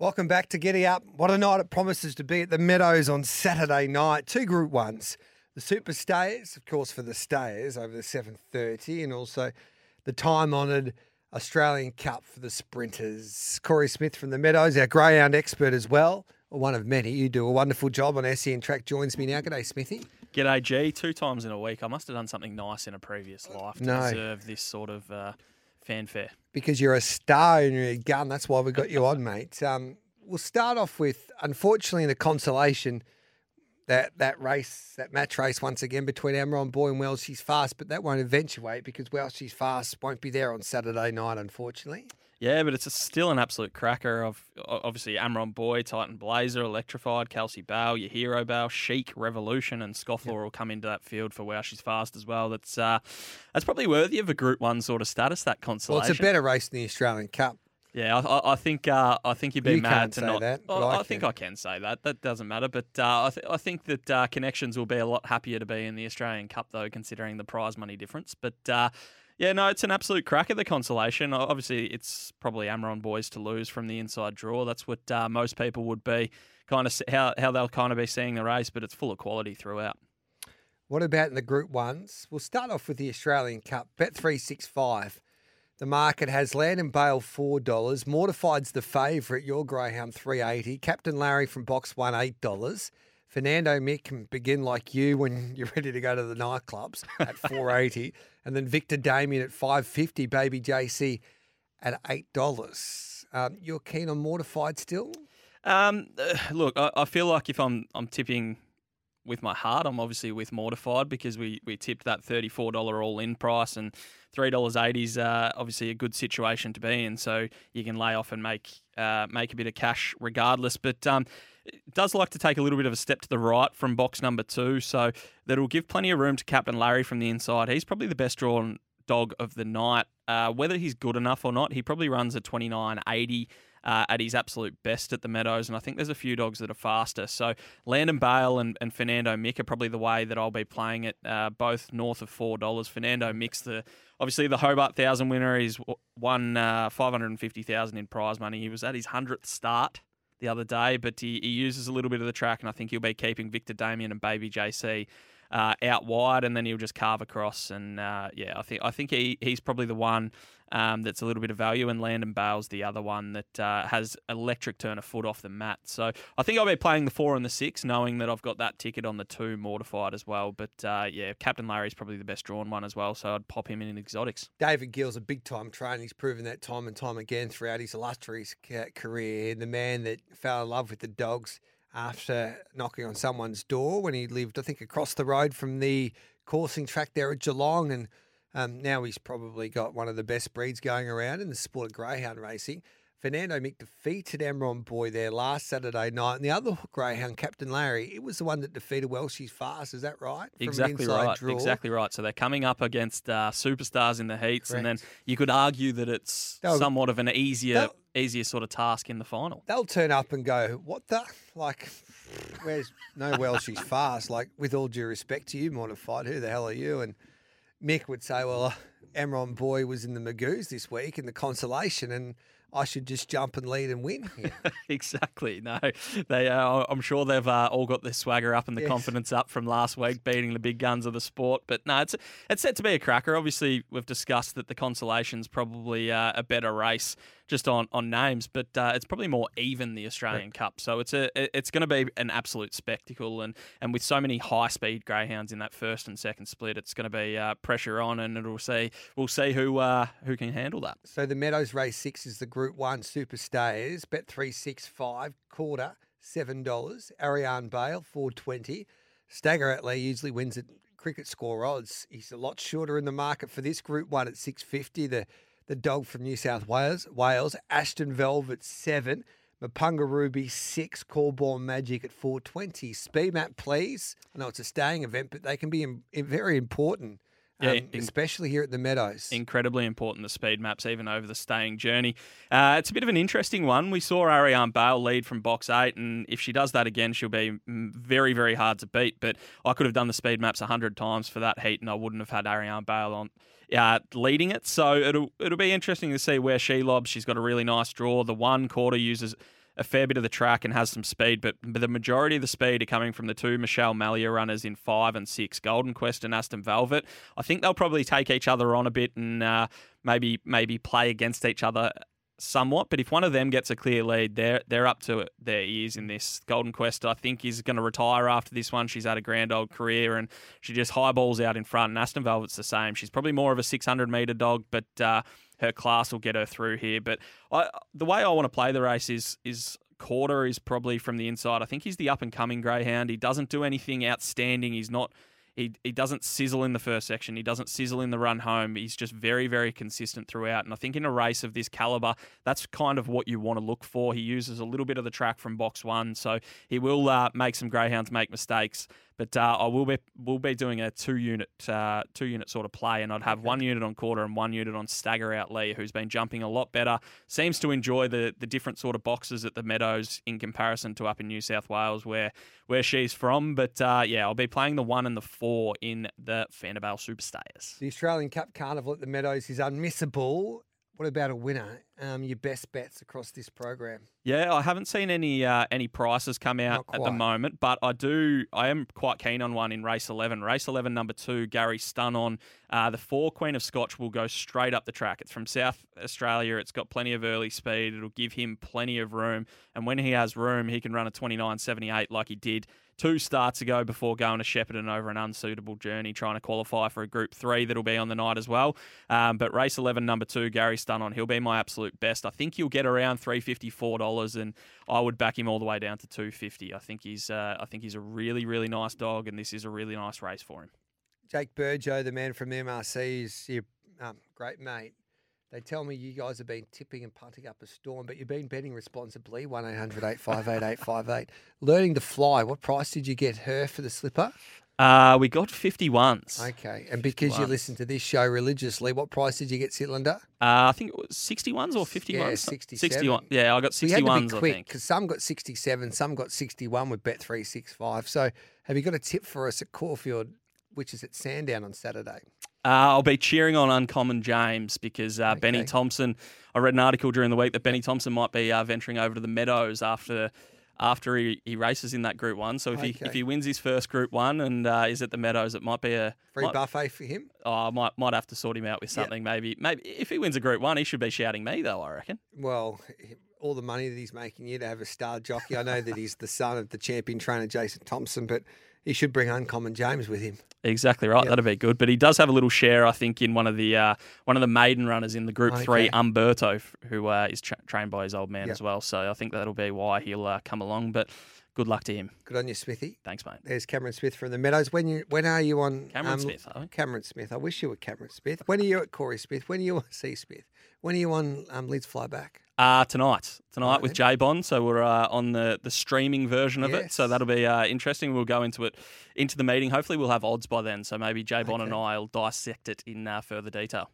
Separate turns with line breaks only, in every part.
Welcome back to Giddy Up. What a night it promises to be at the Meadows on Saturday night. Two Group Ones. The Super Stayers, of course, for the Stayers over the 7.30 and also the time-honoured Australian Cup for the Sprinters. Corey Smith from the Meadows, our greyhound expert as well, one of many. You do a wonderful job on SEN Track, joins me now. G'day, Smithy.
G'day, G. Two times in a week. I must have done something nice in a previous life to
No.
deserve this sort of uh, fanfare.
because you're a star and you're a gun. That's why we got you on, mate. Um, we'll start off with, unfortunately, the consolation that that race, that match race, once again between Amron Boy and Wow. She's fast, but that won't eventuate because Wow She's fast won't be there on Saturday night, unfortunately.
Yeah, but it's a, still an absolute cracker. Of obviously Amron Boy, Titan Blazer, Electrified, Kelsey Bow, your Hero Bow, Chic, Revolution, and Scofflaw will come into that field for Wow She's Fast as well. That's uh, that's probably worthy of a Group One sort of status. That consolation.
Well, it's a better race than the Australian Cup.
Yeah, I, I- think uh, I think you'd be
You
mad to not.
that,
I,
I
I think. I can say that. That doesn't matter. But uh, I, th- I think that uh, connections will be a lot happier to be in the Australian Cup though, considering the prize money difference. But uh, yeah, no, it's an absolute crack at the consolation. Obviously, it's probably Amron boys to lose from the inside draw. That's what uh, most people would be kind of how how they'll kind of be seeing the race. But it's full of quality throughout.
What about in the Group Ones? We'll start off with the Australian Cup. Bet three six five. The market has Landon Bale four dollars. Mortified's the favourite. Your Greyhound three eighty. Captain Larry from Box One eight dollars. Fernando Mick can begin like you when you're ready to go to the nightclubs at four eighty, and then Victor Damien at five fifty. Baby JC at eight dollars. Um, you're keen on Mortified still?
Um, look, I, I feel like if I'm I'm tipping with my heart, I'm obviously with mortified because we we tipped that thirty four dollar all in price and three dollars eighty is uh, obviously a good situation to be in. So you can lay off and make uh, make a bit of cash regardless. But um, does like to take a little bit of a step to the right from box number two, so that'll give plenty of room to Captain Larry from the inside. He's probably the best drawn dog of the night. Uh, whether he's good enough or not, he probably runs a twenty nine eighty uh, at his absolute best at the Meadows, and I think there's a few dogs that are faster. So Landon Bale and, and Fernando Mick are probably the way that I'll be playing it, uh, both north of four dollars. Fernando Mick's the obviously the Hobart Thousand winner. He's won uh, five hundred and fifty thousand in prize money. He was at his hundredth start the other day, but he, he uses a little bit of the track, and I think he'll be keeping Victor Damien and Baby JC. Uh, out wide, and then he'll just carve across, and uh, yeah, I think I think he, he's probably the one um, that's a little bit of value, and Landon Bale's the other one that uh, has electric turn of foot off the mat. So I think I'll be playing the four and the six, knowing that I've got that ticket on the two mortified as well. But uh, yeah, Captain Larry's probably the best drawn one as well, so I'd pop him in in exotics.
David Gill's a big time trainer. He's proven that time and time again throughout his illustrious ca- career. The man that fell in love with the dogs after knocking on someone's door when he lived, I think, across the road from the coursing track there at Geelong. And um, now he's probably got one of the best breeds going around in the sport of greyhound racing. Fernando Mick defeated Amron Boy there last Saturday night. And the other greyhound, Captain Larry, it was the one that defeated Wow She's Fast. Is that right? From
Exactly right.
draw.
Exactly right. So they're coming up against uh, superstars in the heats, and then you could argue that it's somewhat of an easier,
they'll-
easier sort of task in the final.
they'll turn up and go, "What the like? Where's no well? She's fast. Like with all due respect to you, Mortified. Who the hell are you?" And Mick would say, "Well, Amron Boy was in the Magoos this week in the consolation, and I should just jump and lead and win." here."
exactly. No, they. Uh, I'm sure they've uh, all got their swagger up and the
Yes.
confidence up from last week, beating the big guns of the sport. But no, it's it's set to be a cracker. Obviously, we've discussed that the consolation's probably uh, a better race just on, on names, but uh, it's probably more even the Australian Cup. So it's a it's going to be an absolute spectacle, and and with so many high speed greyhounds in that first and second split, it's going to be uh, pressure on, and it'll see we'll see who uh, who can handle that.
so the Meadows Race Six is the Group One Super Stayers. Bet three six five quarter seven dollars. Ariane Bale four twenty. Stagger Atley usually wins at cricket score odds. He's a lot shorter in the market for this Group One at six fifty. The the dog from New South Wales, Wales, Ashton Velvet seven. Mapunga Ruby six, Corborn Magic at four twenty. Speed map, please. I know it's a staying event, but they can be in, in very important.
Yeah,
um,
in-
especially here at the Meadows.
incredibly important the speed maps even over the staying journey. Uh, it's a bit of an interesting one. We saw Ariane Bale lead from box eight, and if she does that again, she'll be mm, very very hard to beat. But I could have done the speed maps hundred times for that heat, and I wouldn't have had Ariane Bale on. Uh, leading it, so it'll it'll be interesting to see where she lobs. She's got a really nice draw. The one quarter uses a fair bit of the track and has some speed, but, the majority of the speed are coming from the two Michelle Malia runners in five and six, Golden Quest and Aston Velvet. I think they'll probably take each other on a bit and uh, maybe maybe play against each other somewhat. But if one of them gets a clear lead, they're they're up to their ears in this. Golden Quest, I think, is going to retire after this one. She's had a grand old career and she just highballs out in front. And Aston Velvet's the same. She's probably more of a 600 meter dog, but. Uh, her class will get her through here, but I, the way I want to play the race is is quarter is probably from the inside. I think he's the up and coming greyhound. He doesn't do anything outstanding. He's not. He, he doesn't sizzle in the first section. He doesn't sizzle in the run home. He's just very, very consistent throughout. And I think in a race of this caliber, that's kind of what you want to look for. He uses a little bit of the track from box one, so he will uh, make some greyhounds make mistakes. But uh, I will be will be doing a two unit uh, two unit sort of play, and I'd have one unit on quarter and one unit on stagger out Lee, who's been jumping a lot better. Seems to enjoy the the different sort of boxes at the Meadows in comparison to up in New South Wales where where she's from. But uh, yeah, I'll be playing the one and the four in the Vanderbilt Superstars.
The Australian Cup Carnival at the Meadows is unmissable. What about a winner? Um, your best bets across this program?
Yeah, I haven't seen any uh, any prices come out at the moment, but I do. I am quite keen on one in race eleven. Race eleven, number two, Gary Stun on uh, the four Queen of Scotch will go straight up the track. It's from South Australia. It's got plenty of early speed. It'll give him plenty of room, and when he has room, he can run a twenty nine seventy eight like he did two starts ago before going to Shepparton over an unsuitable journey, trying to qualify for a Group Three that'll be on the night as well. Um, but race eleven, number two, Gary Stun on. He'll be my absolute best. I think he'll get around three fifty four dollars, and I would back him all the way down to two fifty. I think he's uh, I think he's a really really nice dog, and this is a really nice race for him.
Jake Burjo, the man from MRC, is your um, great mate. They tell me you guys have been tipping and punting up a storm, but you've been betting responsibly. 1 800 858 858. Learning to fly. What price did you get her for the slipper?
Uh, we got fifty ones.
Okay. And because you listen to this show religiously, what price did you get Sitlander?
Uh, I think it was sixty ones or fifty
Yeah,
ones.
67.
Sixty one. Yeah, I got
We had to be quick because some got 67, some got 61 with Bet365. So have you got a tip for us at Caulfield, which is at Sandown on Saturday?
Uh, I'll be cheering on Uncommon James because uh, Benny Thompson. I read an article during the week that Benny Thompson might be uh, venturing over to the Meadows after after he, he races in that Group One. So if he if he wins his first Group One and uh, is at the Meadows, it might be a
Free
might,
buffet for him?
oh, I might might have to sort him out with something. Maybe maybe if he wins a Group One, he should be shouting me though. I reckon.
Well, all the money that he's making you to have a star jockey. I know that he's the son of the champion trainer Jason Thompson, but he should bring Uncommon James with him.
Exactly right.
Yep.
That'd be good. But he does have a little share, I think, in one of the uh, one of the maiden runners in the Group Three, Umberto, who uh, is tra- trained by his old man
Yep.
as well. So I think that'll be why he'll uh, come along. But good luck to him.
Good on you, Smithy.
Thanks, mate.
There's Cameron Smith from the Meadows. When you when are you on
Cameron
um,
Smith?
Cameron Smith. I wish you were Cameron Smith. When are you at Corey Smith? When are you on C Smith? When are you on um, Lids Flyback?
Uh, tonight, tonight
Right
with. J Bond. So we're uh, on the, the streaming version of it. So that'll be uh, interesting. We'll go into it into the meeting. Hopefully, we'll have odds by then. So maybe J Bond and I will dissect it in uh, further detail.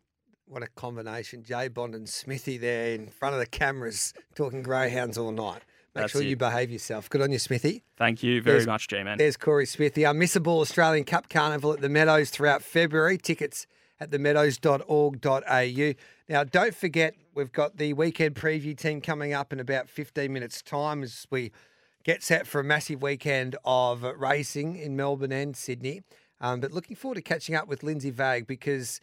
What a combination. J Bond and Smithy there in front of the cameras talking greyhounds all night. Make
That's
sure
it.
you behave yourself. Good on you, Smithy.
Thank you very
There's-
much, G Man.
There's Corey Smith, the unmissable Australian Cup Carnival at the Meadows throughout February. Tickets at themeadows.org.au. Now, don't forget, we've got the weekend preview team coming up in about 15 minutes' time as we get set for a massive weekend of racing in Melbourne and Sydney. Um, but looking forward to catching up with Lindsay Vague because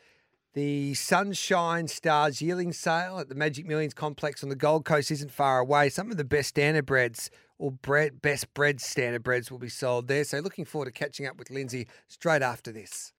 the Sunshine Stars yearling sale at the Magic Millions complex on the Gold Coast isn't far away. Some of the best standard breads or bread, best bred standard breads will be sold there. So looking forward to catching up with Lindsay straight after this.